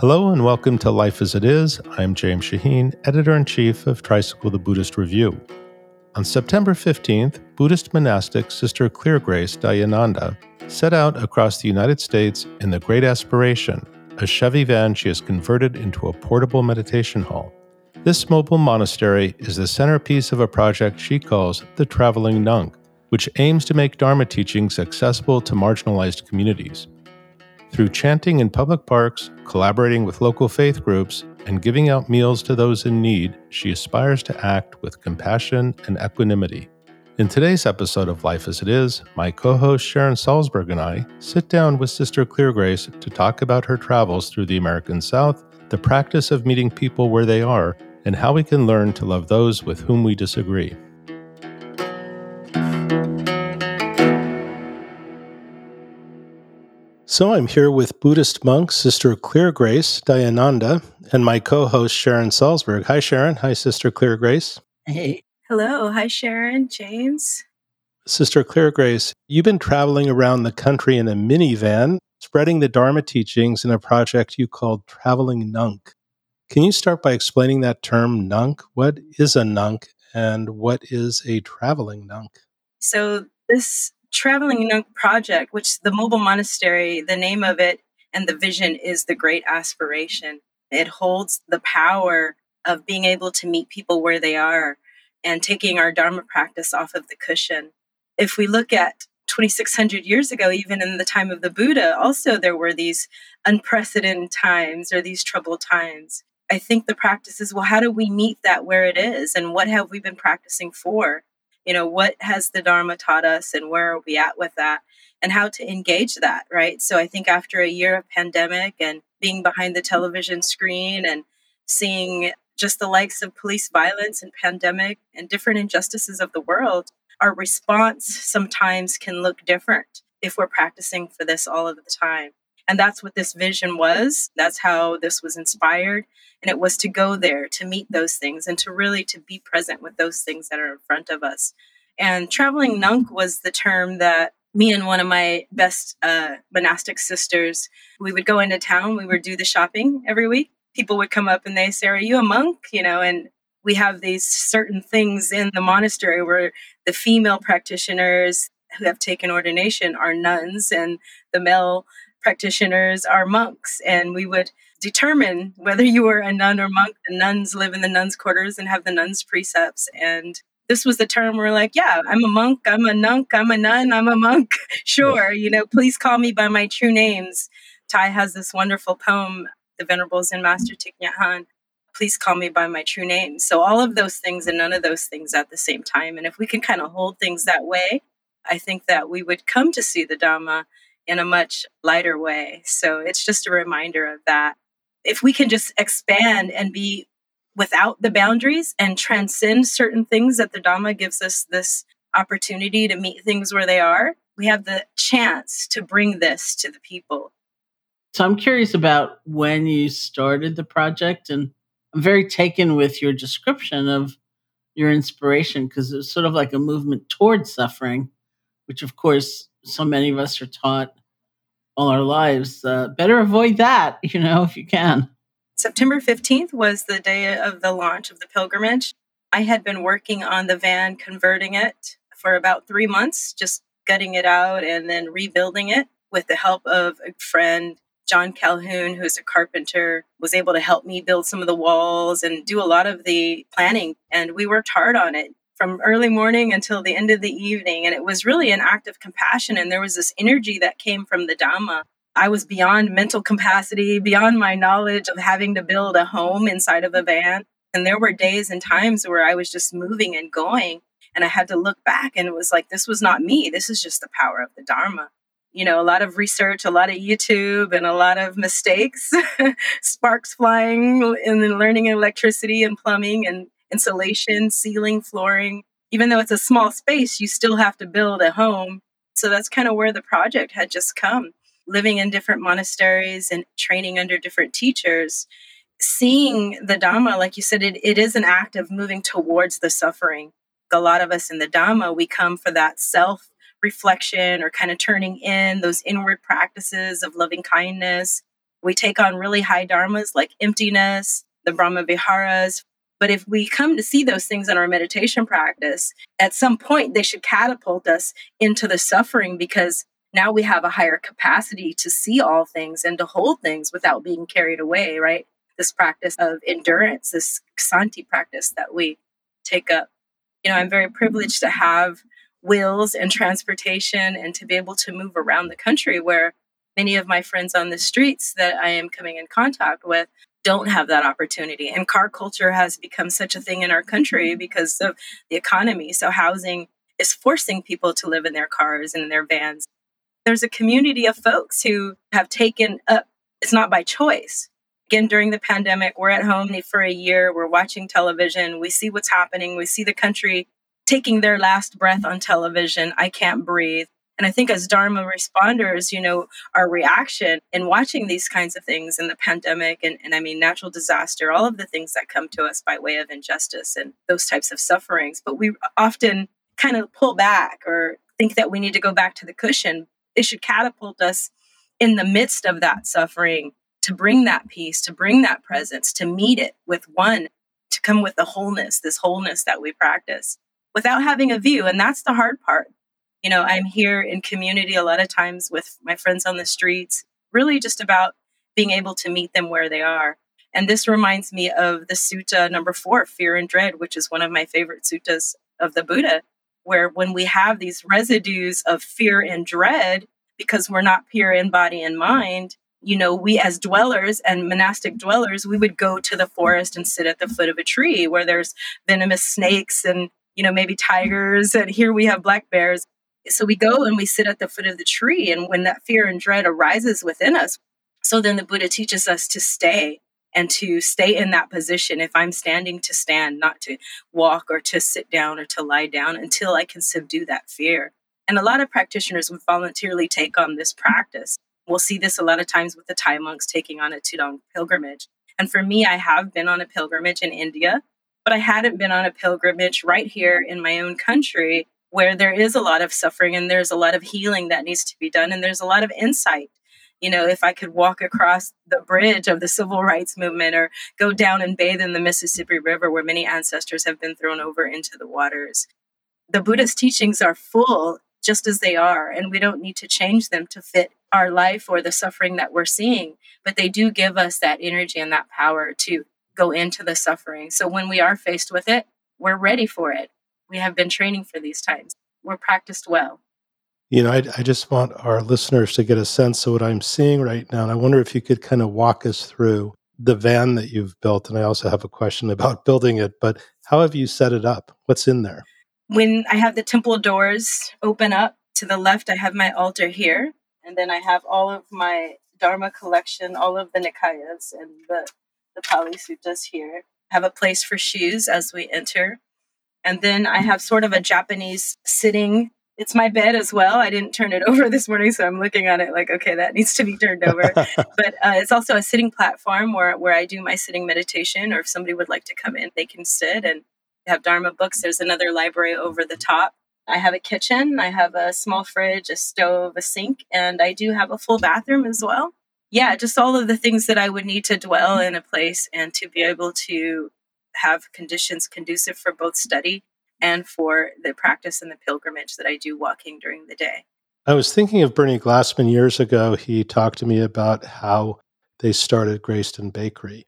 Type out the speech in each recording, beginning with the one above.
Hello and welcome to Life as It Is. I'm James Shaheen, editor in chief of Tricycle the Buddhist Review. On September 15th, Buddhist monastic Sister Clear Grace Dayananda set out across the United States in the Great Aspiration, a Chevy van she has converted into a portable meditation hall. This mobile monastery is the centerpiece of a project she calls the Traveling Nunk, which aims to make Dharma teachings accessible to marginalized communities. Through chanting in public parks, collaborating with local faith groups, and giving out meals to those in need, she aspires to act with compassion and equanimity. In today's episode of Life as It Is, my co host Sharon Salzberg and I sit down with Sister Clear Grace to talk about her travels through the American South, the practice of meeting people where they are, and how we can learn to love those with whom we disagree. So I'm here with Buddhist monk Sister Clear Grace Dayananda and my co-host Sharon Salzberg. Hi Sharon. Hi Sister Clear Grace. Hey. Hello. Hi Sharon, James. Sister Clear Grace, you've been traveling around the country in a minivan, spreading the Dharma teachings in a project you called Traveling Nunk. Can you start by explaining that term nunk? What is a nunk and what is a traveling nunk? So this Traveling Project, which the mobile monastery, the name of it and the vision is the great aspiration. It holds the power of being able to meet people where they are and taking our Dharma practice off of the cushion. If we look at 2600 years ago, even in the time of the Buddha, also there were these unprecedented times or these troubled times. I think the practice is well, how do we meet that where it is? And what have we been practicing for? You know what has the dharma taught us and where are we at with that and how to engage that right? So i think after a year of pandemic and being behind the television screen and seeing just the likes of police violence and pandemic and different injustices of the world our response sometimes can look different if we're practicing for this all of the time. And that's what this vision was. That's how this was inspired. And it was to go there to meet those things and to really to be present with those things that are in front of us and traveling nunk was the term that me and one of my best uh, monastic sisters we would go into town we would do the shopping every week people would come up and they say are you a monk you know and we have these certain things in the monastery where the female practitioners who have taken ordination are nuns and the male practitioners are monks and we would determine whether you were a nun or monk. The nuns live in the nuns' quarters and have the nuns' precepts. And this was the term we're like, yeah, I'm a monk, I'm a nunk, I'm a nun, I'm a monk. sure, you know, please call me by my true names. Thay has this wonderful poem, The Venerable Zen Master Thich Nhat Hanh. Please call me by my true name. So all of those things and none of those things at the same time. And if we can kind of hold things that way, I think that we would come to see the Dhamma in a much lighter way. So it's just a reminder of that if we can just expand and be without the boundaries and transcend certain things that the Dhamma gives us this opportunity to meet things where they are, we have the chance to bring this to the people. So I'm curious about when you started the project, and I'm very taken with your description of your inspiration because it's sort of like a movement towards suffering, which, of course, so many of us are taught all our lives, uh, better avoid that, you know, if you can. September 15th was the day of the launch of the pilgrimage. I had been working on the van, converting it for about three months, just gutting it out and then rebuilding it with the help of a friend, John Calhoun, who's a carpenter, was able to help me build some of the walls and do a lot of the planning. And we worked hard on it from early morning until the end of the evening. And it was really an act of compassion. And there was this energy that came from the Dhamma. I was beyond mental capacity, beyond my knowledge of having to build a home inside of a van. And there were days and times where I was just moving and going. And I had to look back and it was like, this was not me. This is just the power of the Dharma. You know, a lot of research, a lot of YouTube, and a lot of mistakes, sparks flying, and then learning electricity and plumbing and insulation, ceiling, flooring. Even though it's a small space, you still have to build a home. So that's kind of where the project had just come. Living in different monasteries and training under different teachers, seeing the Dhamma, like you said, it, it is an act of moving towards the suffering. A lot of us in the Dhamma, we come for that self reflection or kind of turning in those inward practices of loving kindness We take on really high dharmas like emptiness, the Brahma Viharas. But if we come to see those things in our meditation practice, at some point they should catapult us into the suffering because now we have a higher capacity to see all things and to hold things without being carried away, right? This practice of endurance, this Ksanti practice that we take up. You know, I'm very privileged to have wheels and transportation and to be able to move around the country where many of my friends on the streets that I am coming in contact with don't have that opportunity. And car culture has become such a thing in our country because of the economy. So housing is forcing people to live in their cars and in their vans. There's a community of folks who have taken up, it's not by choice. Again, during the pandemic, we're at home for a year, we're watching television, we see what's happening, we see the country taking their last breath on television. I can't breathe. And I think as Dharma responders, you know, our reaction in watching these kinds of things in the pandemic and, and I mean, natural disaster, all of the things that come to us by way of injustice and those types of sufferings. But we often kind of pull back or think that we need to go back to the cushion. It should catapult us in the midst of that suffering to bring that peace, to bring that presence, to meet it with one, to come with the wholeness, this wholeness that we practice without having a view. And that's the hard part you know, I'm here in community a lot of times with my friends on the streets, really just about being able to meet them where they are. And this reminds me of the sutta number four, fear and dread, which is one of my favorite suttas of the Buddha, where when we have these residues of fear and dread, because we're not pure in body and mind, you know, we as dwellers and monastic dwellers, we would go to the forest and sit at the foot of a tree where there's venomous snakes and, you know, maybe tigers. And here we have black bears. So we go and we sit at the foot of the tree. And when that fear and dread arises within us, so then the Buddha teaches us to stay and to stay in that position. If I'm standing, to stand, not to walk or to sit down or to lie down until I can subdue that fear. And a lot of practitioners would voluntarily take on this practice. We'll see this a lot of times with the Thai monks taking on a Tudong pilgrimage. And for me, I have been on a pilgrimage in India, but I hadn't been on a pilgrimage right here in my own country where there is a lot of suffering and there's a lot of healing that needs to be done and there's a lot of insight you know if i could walk across the bridge of the civil rights movement or go down and bathe in the mississippi river where many ancestors have been thrown over into the waters the buddhist teachings are full just as they are and we don't need to change them to fit our life or the suffering that we're seeing but they do give us that energy and that power to go into the suffering so when we are faced with it we're ready for it we have been training for these times. We're practiced well. You know, I, I, just want our listeners to get a sense of what I'm seeing right now. And I wonder if you could kind of walk us through the van that you've built. And I also have a question about building it, but how have you set it up? What's in there? When I have the temple doors open up to the left, I have my altar here. And then I have all of my Dharma collection, all of the Nikayas and the, the Pali Suttas here. I have a place for shoes as we enter. And then I have sort of a Japanese sitting. It's my bed as well. I didn't turn it over this morning, so I'm looking on it like, okay, that needs to be turned over. but uh, it's also a sitting platform where, where I do my sitting meditation, or if somebody would like to come in, they can sit and have Dharma books. There's another library over the top. I have a kitchen, I have a small fridge, a stove, a sink, and I do have a full bathroom as well. Yeah, just all of the things that I would need to dwell in a place and to be able to have conditions conducive for both study and for the practice and the pilgrimage that I do walking during the day. I was thinking of Bernie Glassman years ago. He talked to me about how they started Grayston Bakery.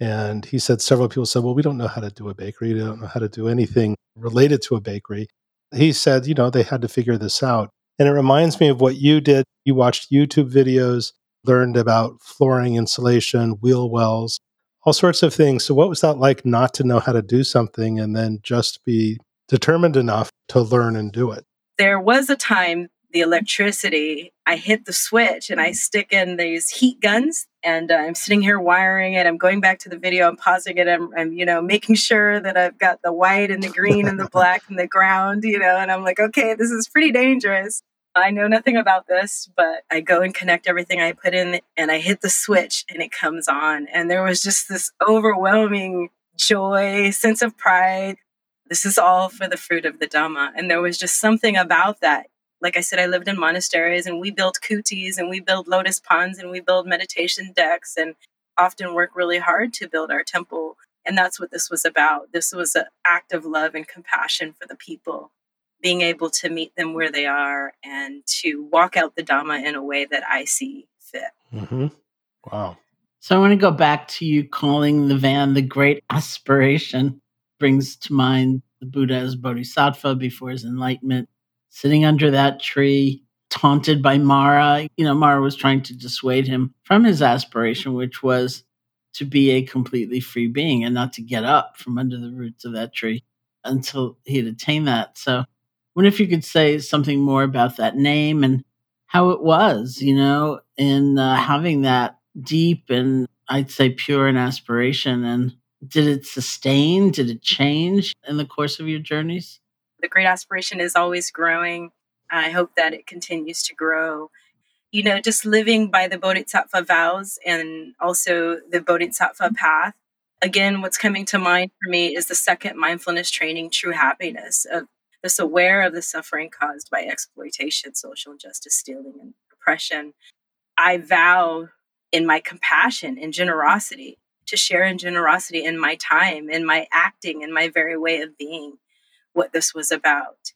And he said several people said, Well, we don't know how to do a bakery. We don't know how to do anything related to a bakery. He said, You know, they had to figure this out. And it reminds me of what you did. You watched YouTube videos, learned about flooring insulation, wheel wells, all sorts of things. So, what was that like not to know how to do something and then just be determined enough to learn and do it? There was a time the electricity, I hit the switch and I stick in these heat guns and uh, I'm sitting here wiring it. I'm going back to the video, I'm pausing it, I'm, I'm, you know, making sure that I've got the white and the green and the black and the ground, you know, and I'm like, okay, this is pretty dangerous. I know nothing about this, but I go and connect everything I put in and I hit the switch and it comes on. And there was just this overwhelming joy, sense of pride. This is all for the fruit of the Dhamma. And there was just something about that. like I said, I lived in monasteries and we build kutis and we build lotus ponds and we build meditation decks and often work really hard to build our temple. And that's what this was about. This was an act of love and compassion for the people, being able to meet them where they are and to walk out the Dhamma in a way that I see fit. Mm-hmm. Wow. So I want to go back to you calling the van the great aspiration. Brings to mind the Buddha as Bodhisattva before his enlightenment, sitting under that tree, taunted by Mara. You know, Mara was trying to dissuade him from his aspiration, which was to be a completely free being and not to get up from under the roots of that tree until he had attained that. So, I wonder if you could say something more about that name and how it was, you know, in uh, having that deep and I'd say pure an aspiration. And did it sustain? Did it change in the course of your journeys? The great aspiration is always growing. I hope that it continues to grow. You know, just living by the Bodhisattva vows and also the Bodhisattva path. Again, what's coming to mind for me is the second mindfulness training, true happiness, of this aware of the suffering caused by exploitation, social injustice, stealing, and oppression. I vow in my compassion and generosity to share in generosity in my time, in my acting, in my very way of being, what this was about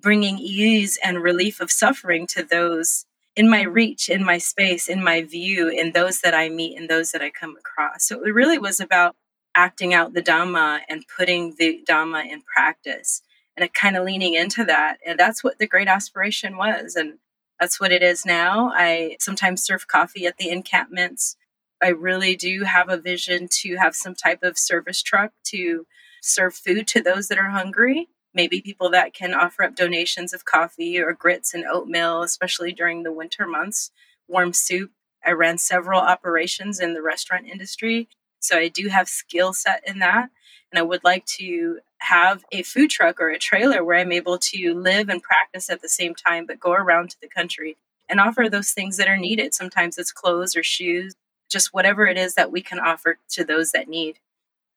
bringing ease and relief of suffering to those in my reach, in my space, in my view, in those that I meet in those that I come across. So it really was about acting out the Dhamma and putting the Dhamma in practice and kind of leaning into that. And that's what the great aspiration was. And that's what it is now. I sometimes serve coffee at the encampments. I really do have a vision to have some type of service truck to serve food to those that are hungry maybe people that can offer up donations of coffee or grits and oatmeal, especially during the winter months, warm soup. I ran several operations in the restaurant industry, so I do have skill set in that. And I would like to have a food truck or a trailer where I'm able to live and practice at the same time, but go around to the country and offer those things that are needed. Sometimes it's clothes or shoes, just whatever it is that we can offer to those that need.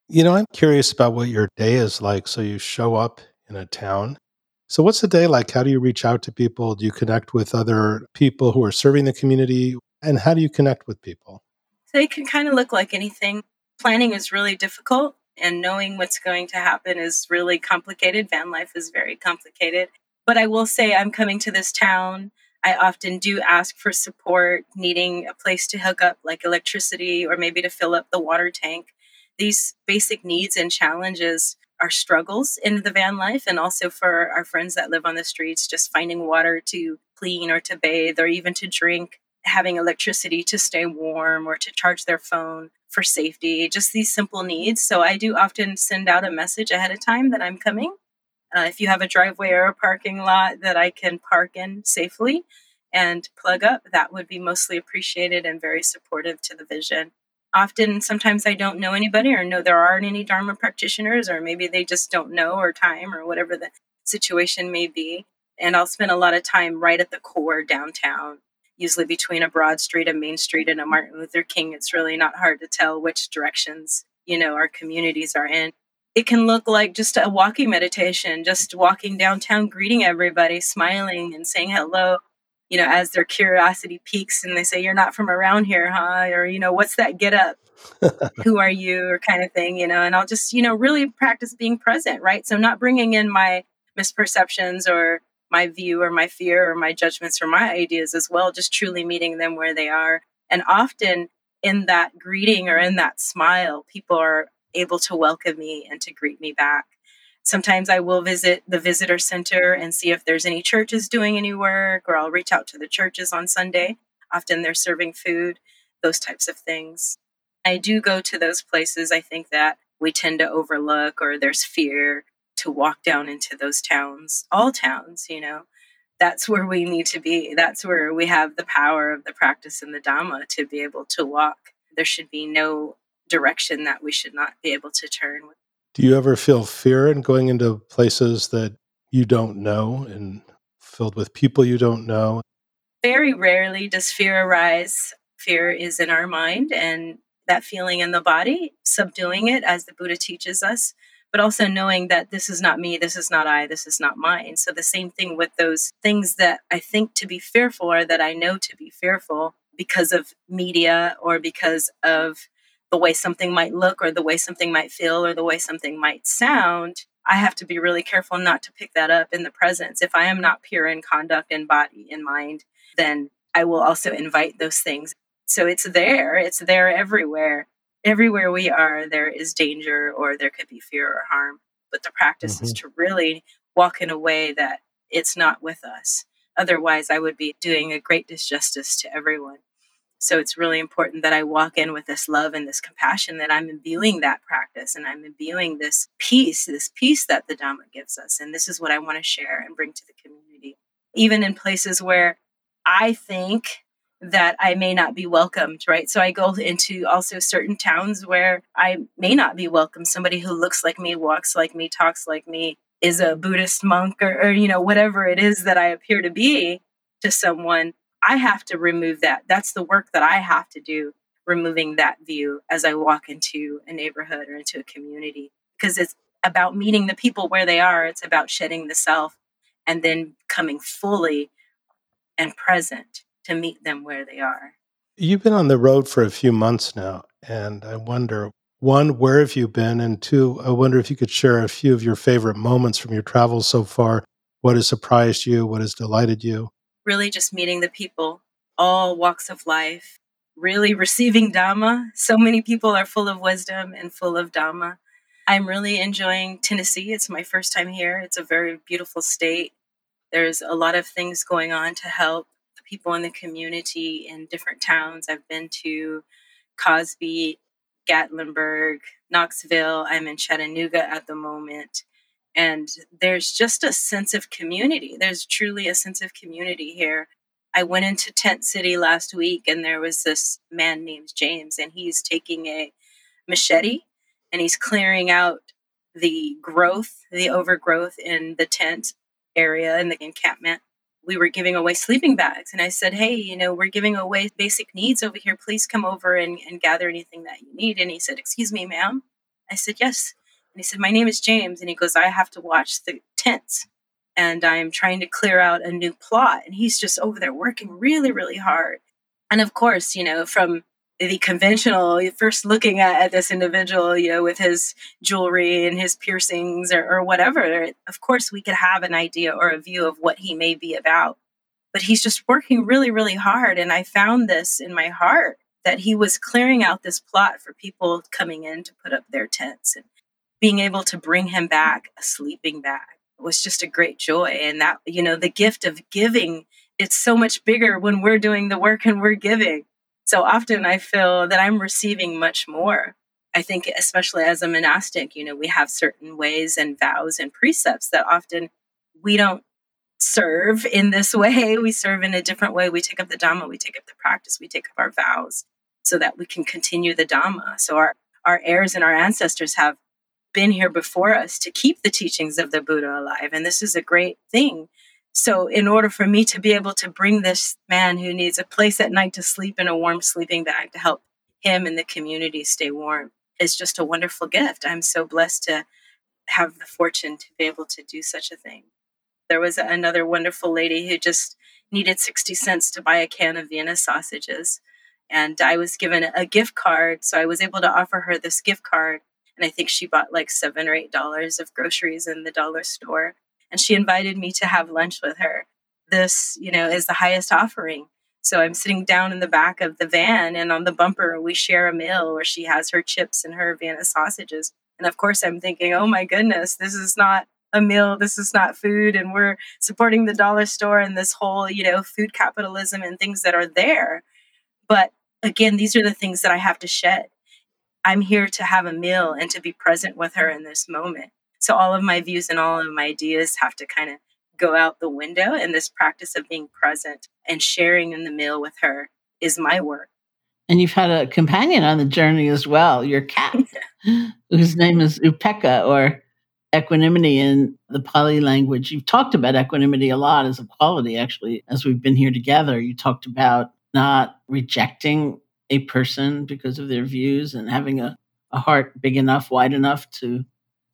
You know, I'm curious about what your day is like. So you show up in a town. So, what's the day like? How do you reach out to people? Do you connect with other people who are serving the community? And how do you connect with people? So, it can kind of look like anything. Planning is really difficult, and knowing what's going to happen is really complicated. Van life is very complicated. But I will say, I'm coming to this town. I often do ask for support, needing a place to hook up, like electricity, or maybe to fill up the water tank. These basic needs and challenges our struggles in the van life and also for our friends that live on the streets just finding water to clean or to bathe or even to drink having electricity to stay warm or to charge their phone for safety just these simple needs. So i do often send out a message ahead of time that i'm coming. Uh, if you have a driveway or a parking lot that i can park in safely and plug up that would be mostly appreciated and very supportive to the vision. Often sometimes I don't know anybody or know there aren't any Dharma practitioners, or maybe they just don't know or time or whatever the situation may be. And I'll spend a lot of time right at the core downtown, usually between a Broad Street, a Main Street, and a Martin Luther King. It's really not hard to tell which directions, you know, our communities are in. It can look like just a walking meditation, just walking downtown, greeting everybody, smiling and saying hello you know, as their curiosity peaks and they say, You're not from around here, huh? Or, you know, what's that get up? Who are you? Or kind of thing, you know, and I'll just, you know, really practice being present, right? So, not bringing in my misperceptions or my view or my fear or my judgments or my ideas as well, just truly meeting them where they are. And often in that greeting or in that smile, people are able to welcome me and to greet me back. Sometimes I will visit the visitor center and see if there's any churches doing any work, or I'll reach out to the churches on Sunday. Often they're serving food, those types of things. I do go to those places I think that we tend to overlook, or there's fear to walk down into those towns, all towns, you know. That's where we need to be. That's where we have the power of the practice and the Dhamma to be able to walk. There should be no direction that we should not be able to turn. Do you ever feel fear in going into places that you don't know and filled with people you don't know? Very rarely does fear arise. Fear is in our mind and that feeling in the body, subduing it as the Buddha teaches us. But also knowing that this is not me, this is not I, this is not mine. So the same thing with those things that I think to be fearful or that I know to be fearful because of media or because of the way something might look or the way something might feel or the way something might sound. I have to be really careful not to pick that up in the presence. If I am not pure in conduct and body and mind, then I will also invite those things. So it's there, it's there everywhere everywhere we are, there is danger or there could be fear or harm. But the practice mm-hmm. is to really walk in a way that it's not with us. Otherwise, I would be doing a great disjustice to everyone. So it's really important that I walk in with this love and this compassion, that I'm imbuing that practice and I'm imbuing this peace, this peace that the Dhamma gives us. And this is what I want to share and bring to the community. Even in places where I think that I may not be welcomed, right? So I go into also certain towns where I may not be welcome. Somebody who looks like me, walks like me, talks like me, is a Buddhist monk or, or, you know, whatever it is that I appear to be to someone. I have to remove that. That's the work that I have to do, removing that view as I walk into a neighborhood or into a community, because it's about meeting the people where they are. It's about shedding the self and then coming fully and present to meet them where they are. You've been on the road for a few months now, and I wonder one, where have you been? And two, I wonder if you could share a few of your favorite moments from your travels so far. What has surprised you? What has delighted you? Really, just meeting the people, all walks of life, really receiving Dhamma. So many people are full of wisdom and full of Dhamma. I'm really enjoying Tennessee. It's my first time here. It's a very beautiful state. There's a lot of things going on to help people in the community in different towns. I've been to Cosby, Gatlinburg, Knoxville. I'm in Chattanooga at the moment. And there's just a sense of community. There's truly a sense of community here. I went into Tent City last week and there was this man named James, and he's taking a machete and he's clearing out the growth, the overgrowth in the tent area in the encampment we were giving away sleeping bags. And I said, Hey, you know, we're giving away basic needs over here. Please come over and, and gather anything that you need. And he said, Excuse me, ma'am. I said, Yes. And he said, My name is James. And he goes, I have to watch the tents and I'm trying to clear out a new plot. And he's just over there working really, really hard. And of course, you know, from the conventional first looking at, at, this individual you know with his jewelry and his piercings or, or whatever of course we could have an idea or a view of what he may be about. But he's just working really really hard and i found this in my heart that he was clearing out this plot for people coming in to put up their tents and being able to bring him back a sleeping bag was just a great joy. And that you know the gift of giving it's so much bigger when we're doing the work and we're giving so often I feel that I'm receiving much more. I think, especially as a monastic, you know, we have certain ways and vows and precepts that often we don't serve in this way. We serve in a different way. We take up the Dhamma, we take up the practice, we take up our vows so that we can continue the Dhamma. So our, our heirs and our ancestors have been here before us to keep the teachings of the Buddha alive. And this is a great thing so, in order for me to be able to bring this man who needs a place at night to sleep in a warm sleeping bag to help him and the community stay warm is just a wonderful gift. I'm so blessed to have the fortune to be able to do such a thing. There was another wonderful lady who just needed 60 cents to buy a can of Vienna sausages. And I was given a gift card. So I was able to offer her this gift card. And I think she bought like seven or eight dollars of groceries in the dollar store and she invited me to have lunch with her. This, you know, is the highest offering. So I'm sitting down in the back of the van and on the bumper we share a meal where she has her chips and her Vienna sausages. And of course I'm thinking, "Oh my goodness, this is not a meal, this is not food and we're supporting the dollar store and this whole, you know, food capitalism and things that are there." But again, these are the things that I have to shed. I'm here to have a meal and to be present with her in this moment. So all of my views and all of my ideas have to kind of go out the window. And this practice of being present and sharing in the meal with her is my work. And you've had a companion on the journey as well, your cat, whose name is Upekkha or equanimity in the Pali language. You've talked about equanimity a lot as a quality, actually, as we've been here together. You talked about not rejecting a person because of their views and having a, a heart big enough, wide enough to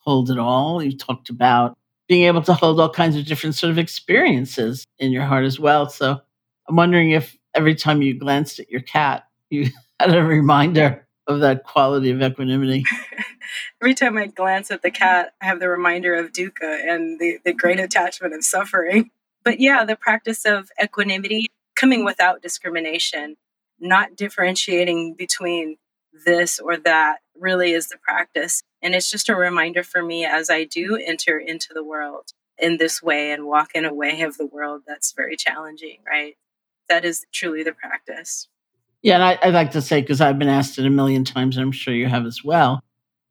hold it all. You talked about being able to hold all kinds of different sort of experiences in your heart as well. So I'm wondering if every time you glanced at your cat, you had a reminder of that quality of equanimity. every time I glance at the cat, I have the reminder of dukkha and the, the great attachment of suffering. But yeah, the practice of equanimity coming without discrimination, not differentiating between this or that really is the practice. And it's just a reminder for me as I do enter into the world in this way and walk in a way of the world that's very challenging, right? That is truly the practice. Yeah, and I, would like to say, because I've been asked it a million times, and I'm sure you have as well,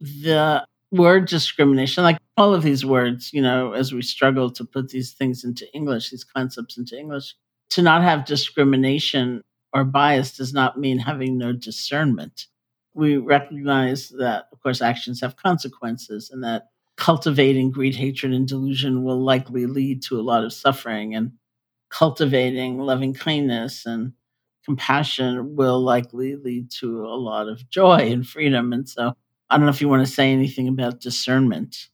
the word discrimination, like all of these words, you know, as we struggle to put these things into English, these concepts into English, to not have discrimination or bias does not mean having no discernment. We recognize that, of course, actions have consequences and that cultivating greed, hatred, and delusion will likely lead to a lot of suffering. And cultivating loving kindness and compassion will likely lead to a lot of joy and freedom. And so I don't know if you want to say anything about discernment.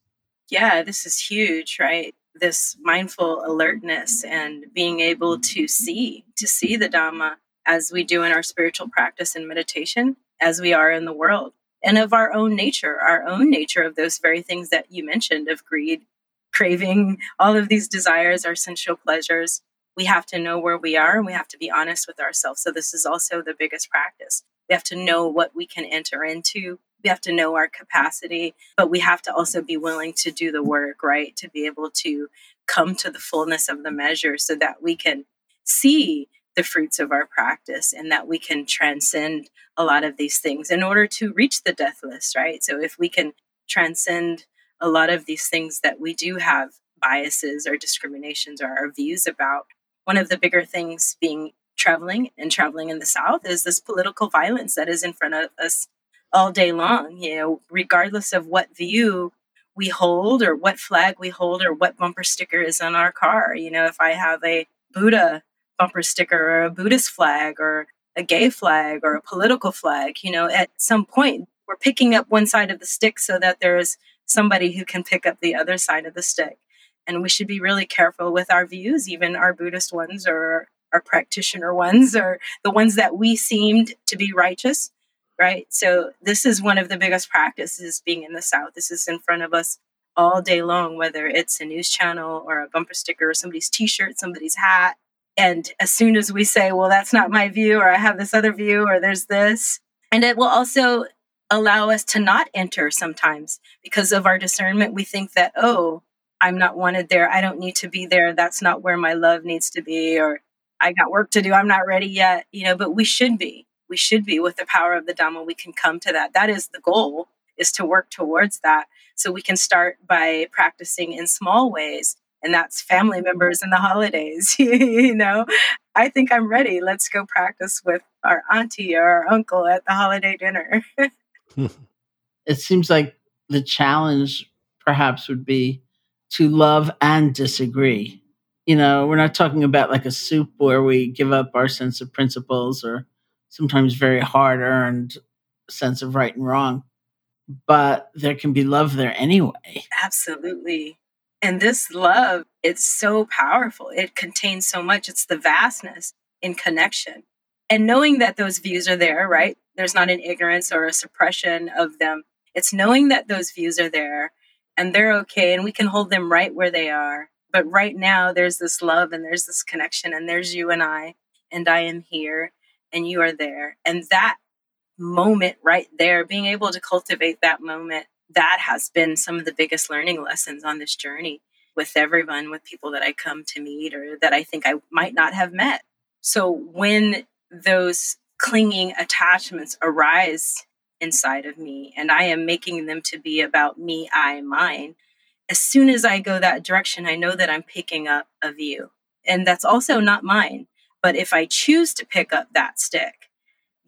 Yeah, this is huge, right? This mindful alertness and being able to see, to see the Dhamma as we do in our spiritual practice and meditation, as we are in the world, and of our own nature, our own nature of those very things that you mentioned of greed, craving, all of these desires, our sensual pleasures. We have to know where we are and we have to be honest with ourselves. So, this is also the biggest practice. We have to know what we can enter into we have to know our capacity, but we have to also be willing to do the work, right? To be able to come to the fullness of the measure so that we can see the fruits of our practice and that we can transcend a lot of these things in order to reach the deathless, right? So if we can transcend a lot of these things that we do have biases or discriminations or our views about, one of the bigger things being traveling and traveling in the South is this political violence that is in front of us all day long, you know, regardless of what view we hold or what flag we hold or what bumper sticker is on our car. You know, if I have a Buddha bumper sticker or a Buddhist flag or a gay flag or a political flag, you know, at some point we're picking up one side of the stick so that there's somebody who can pick up the other side of the stick. And we should be really careful with our views, even our Buddhist ones or our practitioner ones or the ones that we seemed to be righteous right? So this is one of the biggest practices being in the South. This is in front of us all day long, whether it's a news channel or a bumper sticker or somebody's t-shirt, somebody's hat. And as soon as we say, well, that's not my view, or I have this other view, or there's this, and it will also allow us to not enter sometimes because of our discernment. We think that, oh, I'm not wanted there. I don't need to be there. That's not where my love needs to be. Or I got work to do. I'm not ready yet. You know, but we should be we should be with the power of the Dhamma. We can come to that. That is the goal, is to work towards that. So we can start by practicing in small ways, and that's family members and the holidays. you know, I think I'm ready. Let's go practice with our auntie or our uncle at the holiday dinner. it seems like the challenge perhaps would be to love and disagree. You know, we're not talking about like a soup where we give up our sense of principles or sometimes very hard earned sense of right and wrong. But there can be love there anyway. Absolutely. And this love, it's so powerful. It contains so much. It's the vastness in connection. And knowing that those views are there, right? There's not an ignorance or a suppression of them. It's knowing that those views are there and they're okay and we can hold them right where they are. But right now, there's this love and there's this connection, and there's you and I, and I am here and you are there. And that moment right there, being able to cultivate that moment, that has been some of the biggest learning lessons on this journey with everyone, with people that I come to meet or that I think I might not have met. So when those clinging attachments arise inside of me and I am making them to be about me, I, mine, as soon as I go that direction, I know that I'm picking up a view. And that's also not mine. But if I choose to pick up that stick,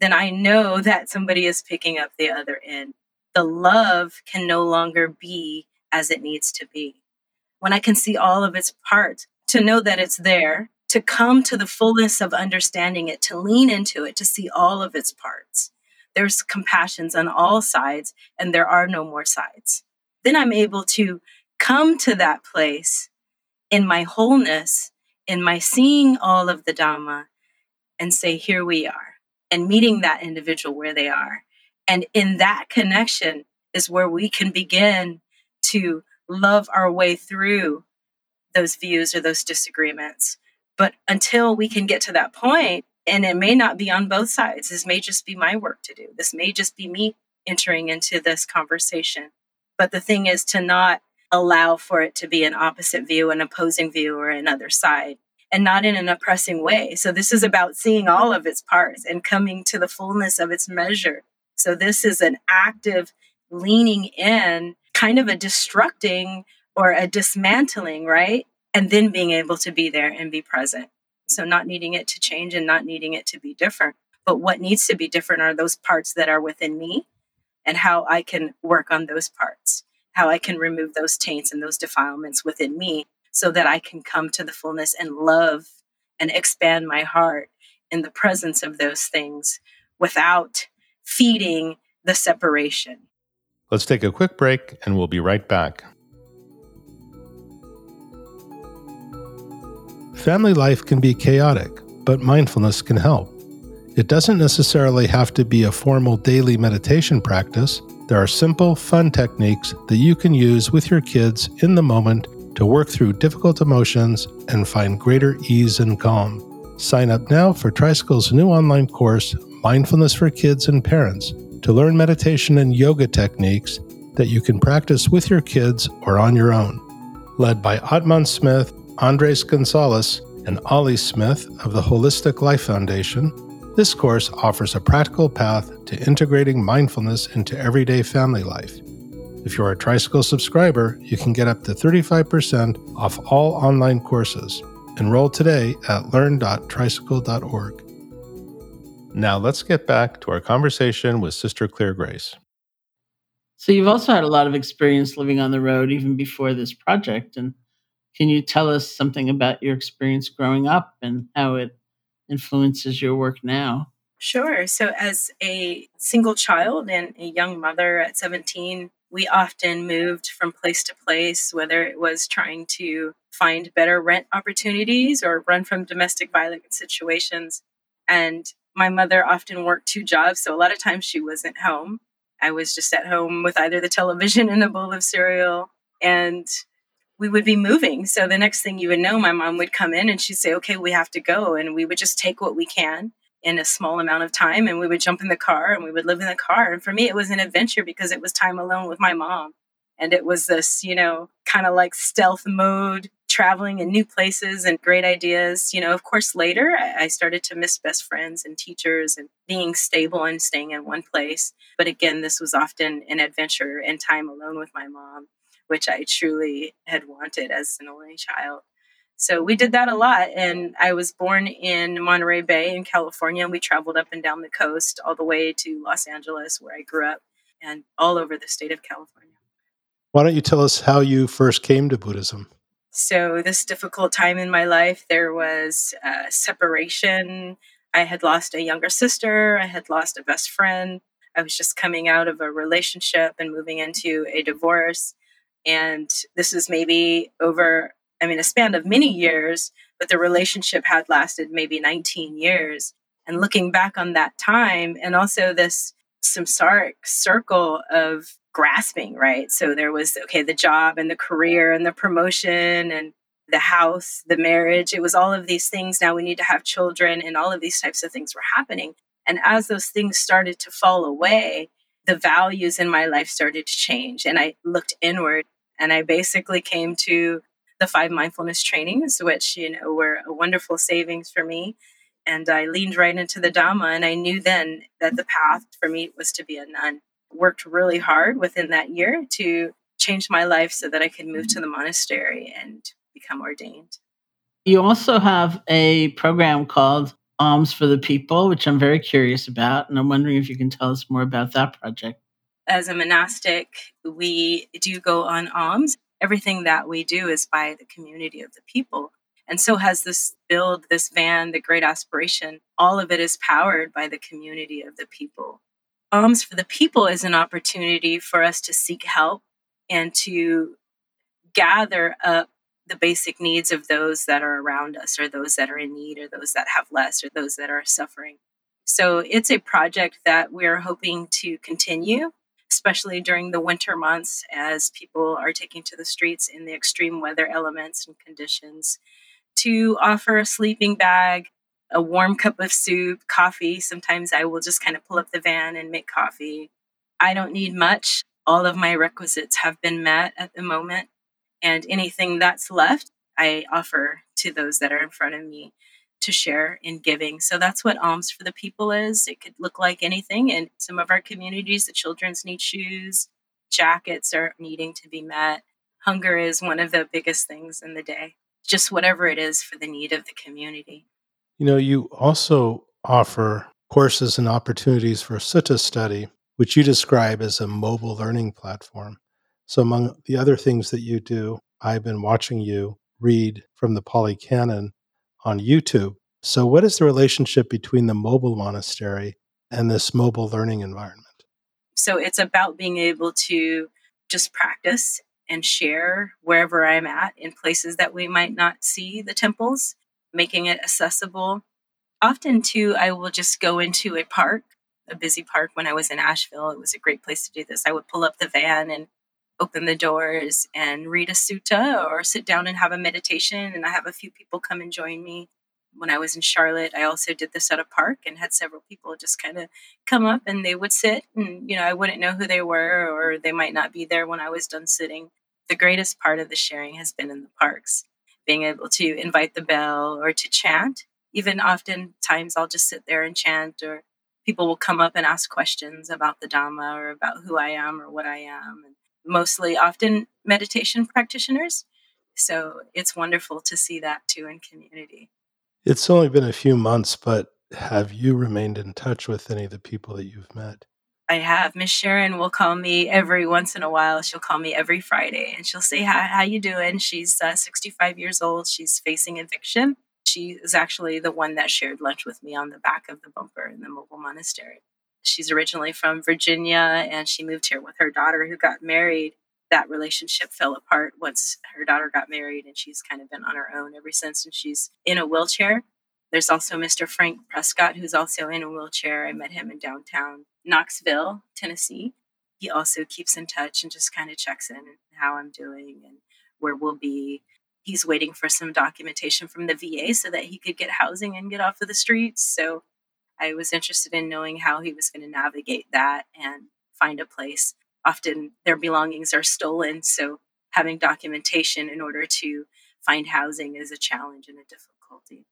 then I know that somebody is picking up the other end. The love can no longer be as it needs to be. When I can see all of its parts, to know that it's there, to come to the fullness of understanding it, to lean into it, to see all of its parts. There's compassions on all sides, and there are no more sides. then I'm able to come to that place in my wholeness, in my seeing all of the Dhamma, and say, Here we are, and meeting that individual where they are. And in that connection is where we can begin to love our way through those views or those disagreements. But until we can get to that point, and it may not be on both sides, this may just be my work to do. This may just be me entering into this conversation. But the thing is to not allow for it to be an opposite view, an opposing view, or another side, and not in an oppressing way. So, this is about seeing all of its parts and coming to the fullness of its measure. So, this is an active leaning in, kind of a destructing or a dismantling, right? And then being able to be there and be present. So, not needing it to change and not needing it to be different. But what needs to be different are those parts that are within me and how I can work on those parts, how I can remove those taints and those defilements within me so that I can come to the fullness and love and expand my heart in the presence of those things without feeding the separation. Let's take a quick break and we'll be right back. Family life can be chaotic, but mindfulness can help. It doesn't necessarily have to be a formal daily meditation practice. There are simple, fun techniques that you can use with your kids in the moment to work through difficult emotions and find greater ease and calm. Sign up now for Tricycle's new online course, Mindfulness for Kids and Parents, to learn meditation and yoga techniques that you can practice with your kids or on your own. Led by Atman Smith, Andres Gonzalez, and Ali Smith of the Holistic Life Foundation, this course offers a practical path to integrating mindfulness into everyday family life. If you're a Tricycle subscriber, you can get up to 35% off all online courses. Enroll today at learn.tricycle.org. Now let's get back to our conversation with Sister Clear Grace. So, you've also had a lot of experience living on the road even before this project. And can you tell us something about your experience growing up and how it influences your work now? Sure. So, as a single child and a young mother at 17, we often moved from place to place, whether it was trying to find better rent opportunities or run from domestic violence situations. And my mother often worked two jobs. So, a lot of times she wasn't home. I was just at home with either the television and a bowl of cereal. And we would be moving. So the next thing you would know, my mom would come in and she'd say, okay, we have to go. And we would just take what we can in a small amount of time and we would jump in the car and we would live in the car. And for me, it was an adventure because it was time alone with my mom. And it was this, you know, kind of like stealth mode, traveling in new places and great ideas. You know, of course, later I started to miss best friends and teachers and being stable and staying in one place. But again, this was often an adventure and time alone with my mom which I truly had wanted as an only child. So we did that a lot. And I was born in Monterey Bay in California. And we traveled up and down the coast all the way to Los Angeles, where I grew up, and all over the state of California. Why don't you tell us how you first came to Buddhism? So, this difficult time in my life, there was uh, separation. I had lost a younger sister, I had lost a best friend. I was just coming out of a relationship and moving into a divorce. And this is maybe over, I mean, a span of many years, but the relationship had lasted maybe 19 years. And looking back on that time, and also this samsaric circle of grasping, right? So there was, okay, the job and the career and the promotion and the house, the marriage. It was all of these things. Now we need to have children, and all of these types of things were happening. And as those things started to fall away, the values in my life started to change. And I looked inward and I basically came to the five mindfulness trainings, which, you know, were a wonderful savings for me. And I leaned right into the Dhamma. And I knew then that the path for me was to be a nun. Worked really hard within that year to change my life so that I could move to the monastery and become ordained. You also have a program called Alms for the People, which I'm very curious about. And I'm wondering if you can tell us more about that project as a monastic, we do go on alms. Everything that we do is by the community of the people. And so has this build, this van, the great aspiration. All of it is powered by the community of the people. Alms for the people is an opportunity for us to seek help and to gather up the basic needs of those that are around us or those that are in need or those that have less or those that are suffering. So it's a project that we're hoping to continue, especially during the winter months as people are taking to the streets in the extreme weather elements and conditions to offer a sleeping bag, a warm cup of soup, coffee. Sometimes I will just kind of pull up the van and make coffee. I don't need much. All of my requisites have been met at the moment and anything that's left, I offer to those that are in front of me to share in giving. So that's what Alms for the People is. It could look like anything. In some of our communities, the children's need shoes, jackets are needing to be met. Hunger is one of the biggest things in the day, just whatever it is for the need of the community. You know, you also offer courses and opportunities for Sutta study, which you describe as a mobile learning platform. So, among the other things that you do, I've been watching you read from the Pali Canon on YouTube. So, what is the relationship between the mobile monastery and this mobile learning environment? So, it's about being able to just practice and share wherever I'm at in places that we might not see the temples, making it accessible. Often, too, I will just go into a park, a busy park when I was in Asheville. It was a great place to do this. I would pull up the van and open the doors and read a sutta or sit down and have a meditation. And I have a few people come and join me. When I was in Charlotte, I also did this at a park and had several people just kind of come up and they would sit. And, you know, I wouldn't know who they were or they might not be there when I was done sitting. The greatest part of the sharing has been in the parks, being able to invite the bell or to chant. Even oftentimes, I'll just sit there and chant or people will come up and ask questions about the Dhamma or about who I am or what I am. And mostly often meditation practitioners. So it's wonderful to see that too in community. It's only been a few months, but have you remained in touch with any of the people that you've met? I have. Miss Sharon will call me every once in a while. She'll call me every Friday and she'll say, "How how you doing?" She's uh, 65 years old. She's facing eviction. She is actually the one that shared lunch with me on the back of the bumper in the mobile monastery. She's originally from Virginia and she moved here with her daughter who got married. That relationship fell apart once her daughter got married, and she's kind of been on her own ever since. And she's in a wheelchair. There's also Mr. Frank Prescott, who's also in a wheelchair. I met him in downtown Knoxville, Tennessee. He also keeps in touch and just kind of checks in how I'm doing and where we'll be. He's waiting for some documentation from the VA so that he could get housing and get off of the streets. So I was interested in knowing how he was going to navigate that and find a place. Often their belongings are stolen, so having documentation in order to find housing is a challenge and a difficulty.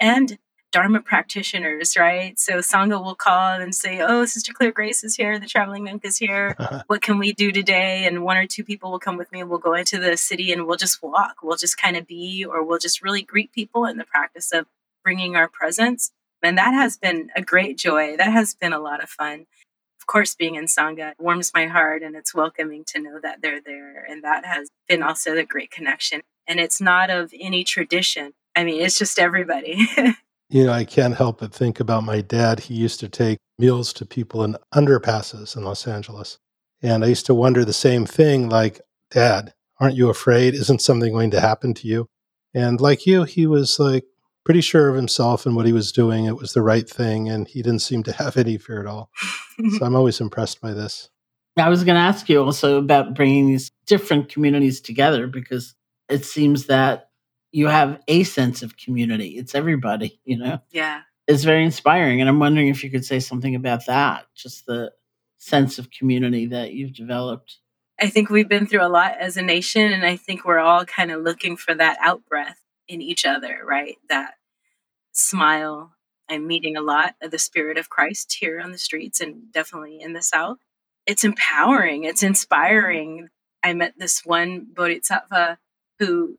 And Dharma practitioners, right? So Sangha will call and say, Oh, Sister Clear Grace is here, the traveling monk is here. What can we do today? And one or two people will come with me and we'll go into the city and we'll just walk. We'll just kind of be, or we'll just really greet people in the practice of bringing our presence and that has been a great joy. That has been a lot of fun. Of course, being in Sangha uh, warms my heart and it's welcoming to know that they're there. And that has been also a great connection. And it's not of any tradition. I mean, it's just everybody. you know, I can't help but think about my dad. He used to take meals to people in underpasses in Los Angeles. And I used to wonder the same thing like, Dad, aren't you afraid? Isn't something going to happen to you? And like you, he was like, pretty sure of himself and what he was doing. It was the right thing, and he didn't seem to have any fear at all. so I'm always impressed by this. I was going to ask you also about bringing these different communities together because it seems that you have a sense of community. It's everybody, you know? Yeah. It's very inspiring. And I'm wondering if you could say something about that, just the sense of community that you've developed. I think we've been through a lot as a nation, and I think we're all kind of looking for that out breath in each other, right? That smile. I'm meeting a lot of the spirit of Christ here on the streets and definitely in the South. It's empowering, it's inspiring. I met this one bodhisattva who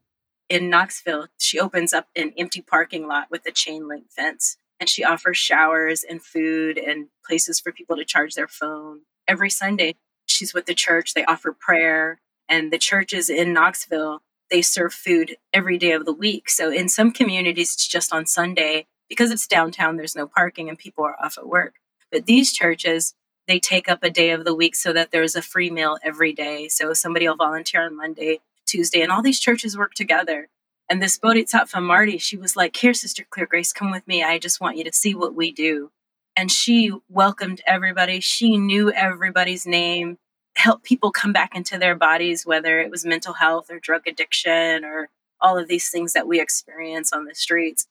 in Knoxville, she opens up an empty parking lot with a chain link fence and she offers showers and food and places for people to charge their phone. Every Sunday, she's with the church, they offer prayer, and the churches in Knoxville they serve food every day of the week. So in some communities, it's just on Sunday. Because it's downtown, there's no parking and people are off at work. But these churches, they take up a day of the week so that there's a free meal every day. So somebody will volunteer on Monday, Tuesday, and all these churches work together. And this Bodhisattva Marty, she was like, Here, Sister Clear Grace, come with me. I just want you to see what we do. And she welcomed everybody. She knew everybody's name, helped people come back into their bodies, whether it was mental health or drug addiction or all of these things that we experience on the streets.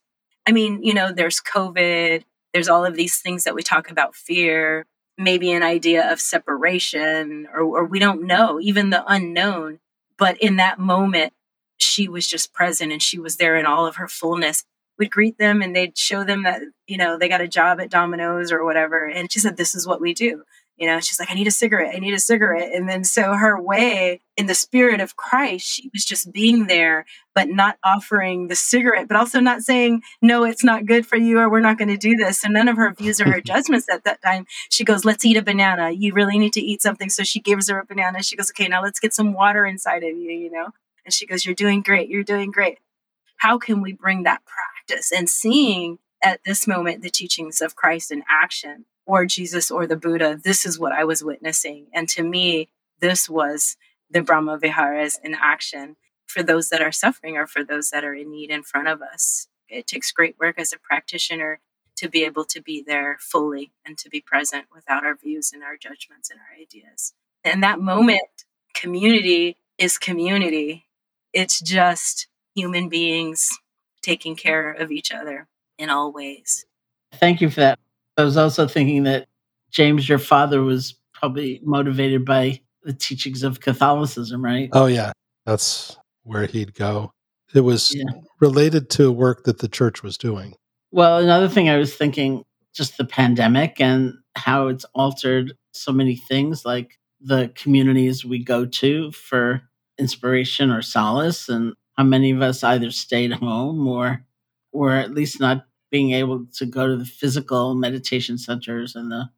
I mean, you know, there's COVID, there's all of these things that we talk about fear, maybe an idea of separation, or, or we don't know, even the unknown. But in that moment, she was just present and she was there in all of her fullness. We'd greet them and they'd show them that, you know, they got a job at Domino's or whatever. And she said, This is what we do you know she's like i need a cigarette i need a cigarette. And then so her way in the spirit of christ she was just being there but not offering the cigarette but also not saying no it's not good for you or we're not going to do this. And none of her views or her judgments at that time. She goes let's eat a banana. You really need to eat something. So she gives her a banana. She goes okay now let's get some water inside of you you know? And she goes you're doing great you're doing great. How can we bring that practice and seeing at this moment the teachings of christ in action or Jesus or the Buddha, this is what I was witnessing. And to me, this was the Brahma Viharas in action for those that are suffering or for those that are in need in front of us. It takes great work as a practitioner to be able to be there fully and to be present without our views and our judgments and our ideas. And that moment, community is community. It's just human beings taking care of each other in all ways. Thank you for that. I was also thinking that James, your father, was probably motivated by the teachings of Catholicism, right? Oh, yeah. That's where he'd go. It was yeah. related to work that the church was doing. Well, another thing I was thinking just the pandemic and how it's altered so many things, like the communities we go to for inspiration or solace, and how many of us either stayed home or or at least not being able to go to the physical meditation centers and the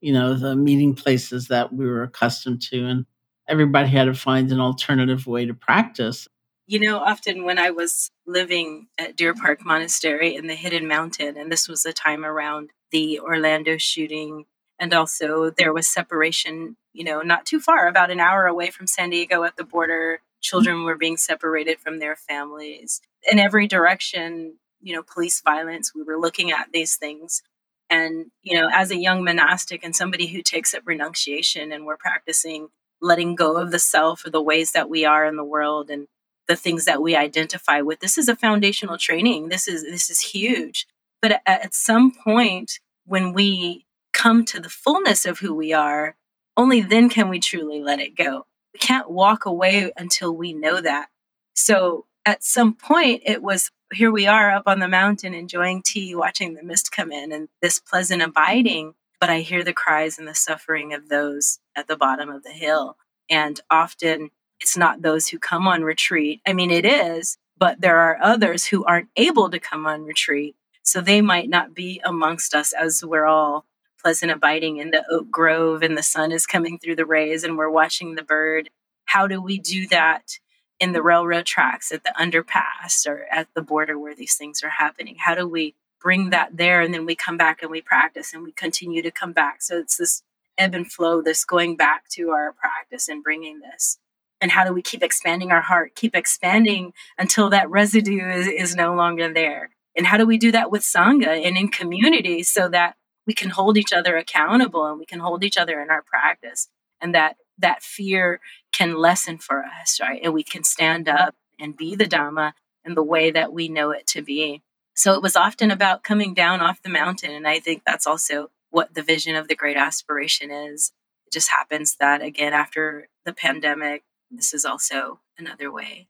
you know the meeting places that we were accustomed to and everybody had to find an alternative way to practice. You know often when i was living at deer park monastery in the hidden mountain and this was the time around the orlando shooting and also there was separation you know not too far about an hour away from san diego at the border. Children were being separated from their families. In every direction you know police violence. We were looking at these things. And you know as a young monastic and somebody who takes up renunciation and we're practicing letting go of the self or the ways that we are in the world and the things that we identify with this is a foundational training. This is this is huge. But at, some point when we come to the fullness of who we are only then can we truly let it go. We can't walk away until we know that. So at some point it was here we are up on the mountain enjoying tea, watching the mist come in and this pleasant abiding. But I hear the cries and the suffering of those at the bottom of the hill. And often it's not those who come on retreat. I mean, it is, but there are others who aren't able to come on retreat. So they might not be amongst us as we're all pleasant abiding in the oak grove and the sun is coming through the rays and we're watching the bird. How do we do that in the railroad tracks, at the underpass, or at the border where these things are happening? How do we bring that there and then we come back and we practice and we continue to come back? So it's this ebb and flow, this going back to our practice and bringing this. And how do we keep expanding our heart, keep expanding until that residue is, is no longer there? And how do we do that with Sangha and in community so that we can hold each other accountable and we can hold each other in our practice and that that fear can lessen for us, right? And we can stand up and be the Dhamma in the way that we know it to be. So it was often about coming down off the mountain. And I think that's also what the vision of the great aspiration is. It just happens that, again, after the pandemic, this is also another way.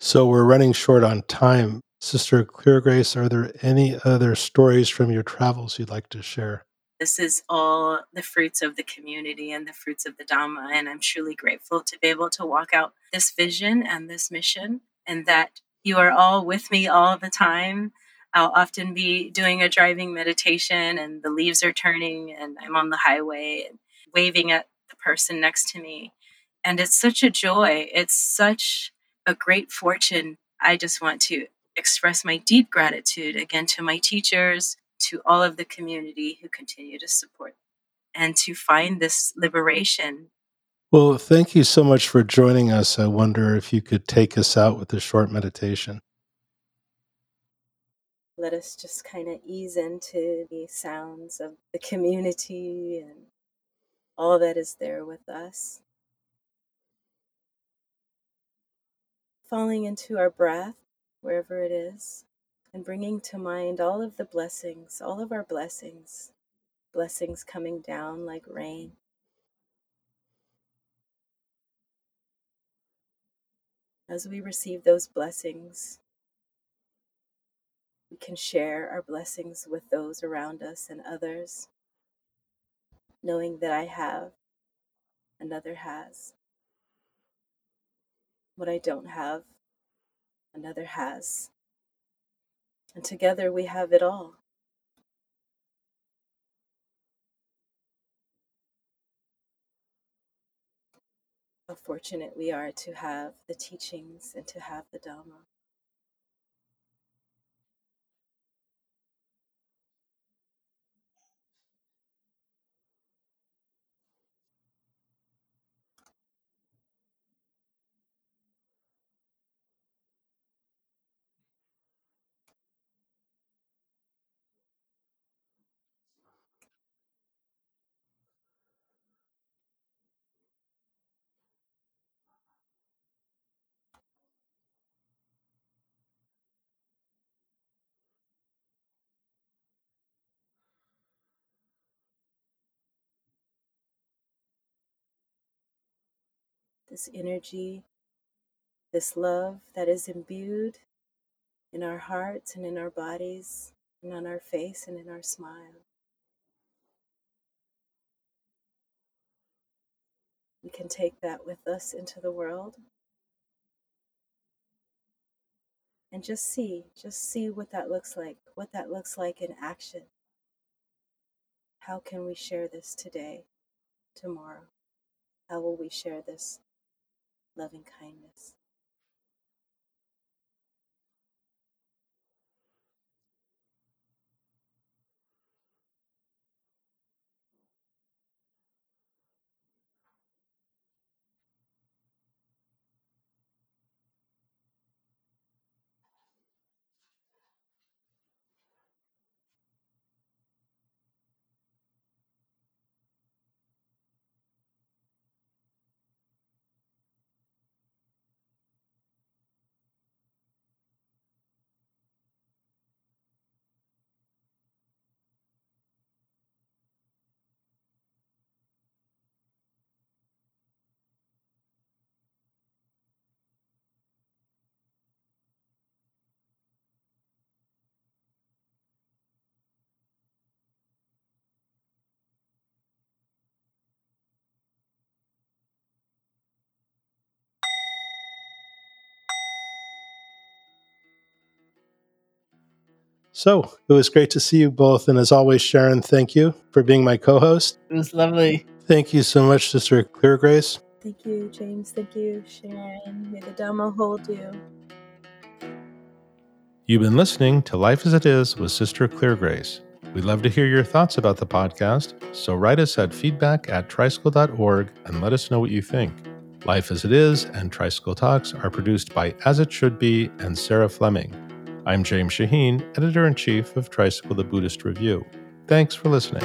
So we're running short on time. Sister Clear Grace, are there any other stories from your travels you'd like to share? This is all the fruits of the community and the fruits of the Dhamma. And I'm truly grateful to be able to walk out this vision and this mission, and that you are all with me all the time. I'll often be doing a driving meditation, and the leaves are turning, and I'm on the highway and waving at the person next to me. And it's such a joy. It's such a great fortune. I just want to express my deep gratitude again to my teachers, to all of the community who continue to support. and to find this liberation. Well, thank you so much for joining us. I wonder if you could take us out with a short meditation. Let us just kind of ease into the sounds of the community and all that is there with us. Falling into our breath, wherever it is, and bringing to mind all of the blessings, all of our blessings, blessings coming down like rain. As we receive those blessings, we can share our blessings with those around us and others knowing that I have, another has. What I don't have, another has. And together we have it all. How fortunate we are to have the teachings and to have the Dhamma. This energy, this love that is imbued in our hearts and in our bodies and on our face and in our smile. We can take that with us into the world and just see, just see what that looks like, what that looks like in action. How can we share this today, tomorrow? How will we share this loving So it was great to see you both. And as always, Sharon, thank you for being my co host. It was lovely. Thank you so much, Sister Clear Grace. Thank you, James. Thank you, Sharon. May the Dhamma hold you. You've been listening to Life as It Is with Sister Clear Grace. We'd love to hear your thoughts about the podcast, so write us at feedback at tricycle.org and let us know what you think. Life as It Is and Tricycle Talks are produced by As It Should Be and Sarah Fleming. I'm James Shaheen, editor in chief of Tricycle the Buddhist Review. Thanks for listening.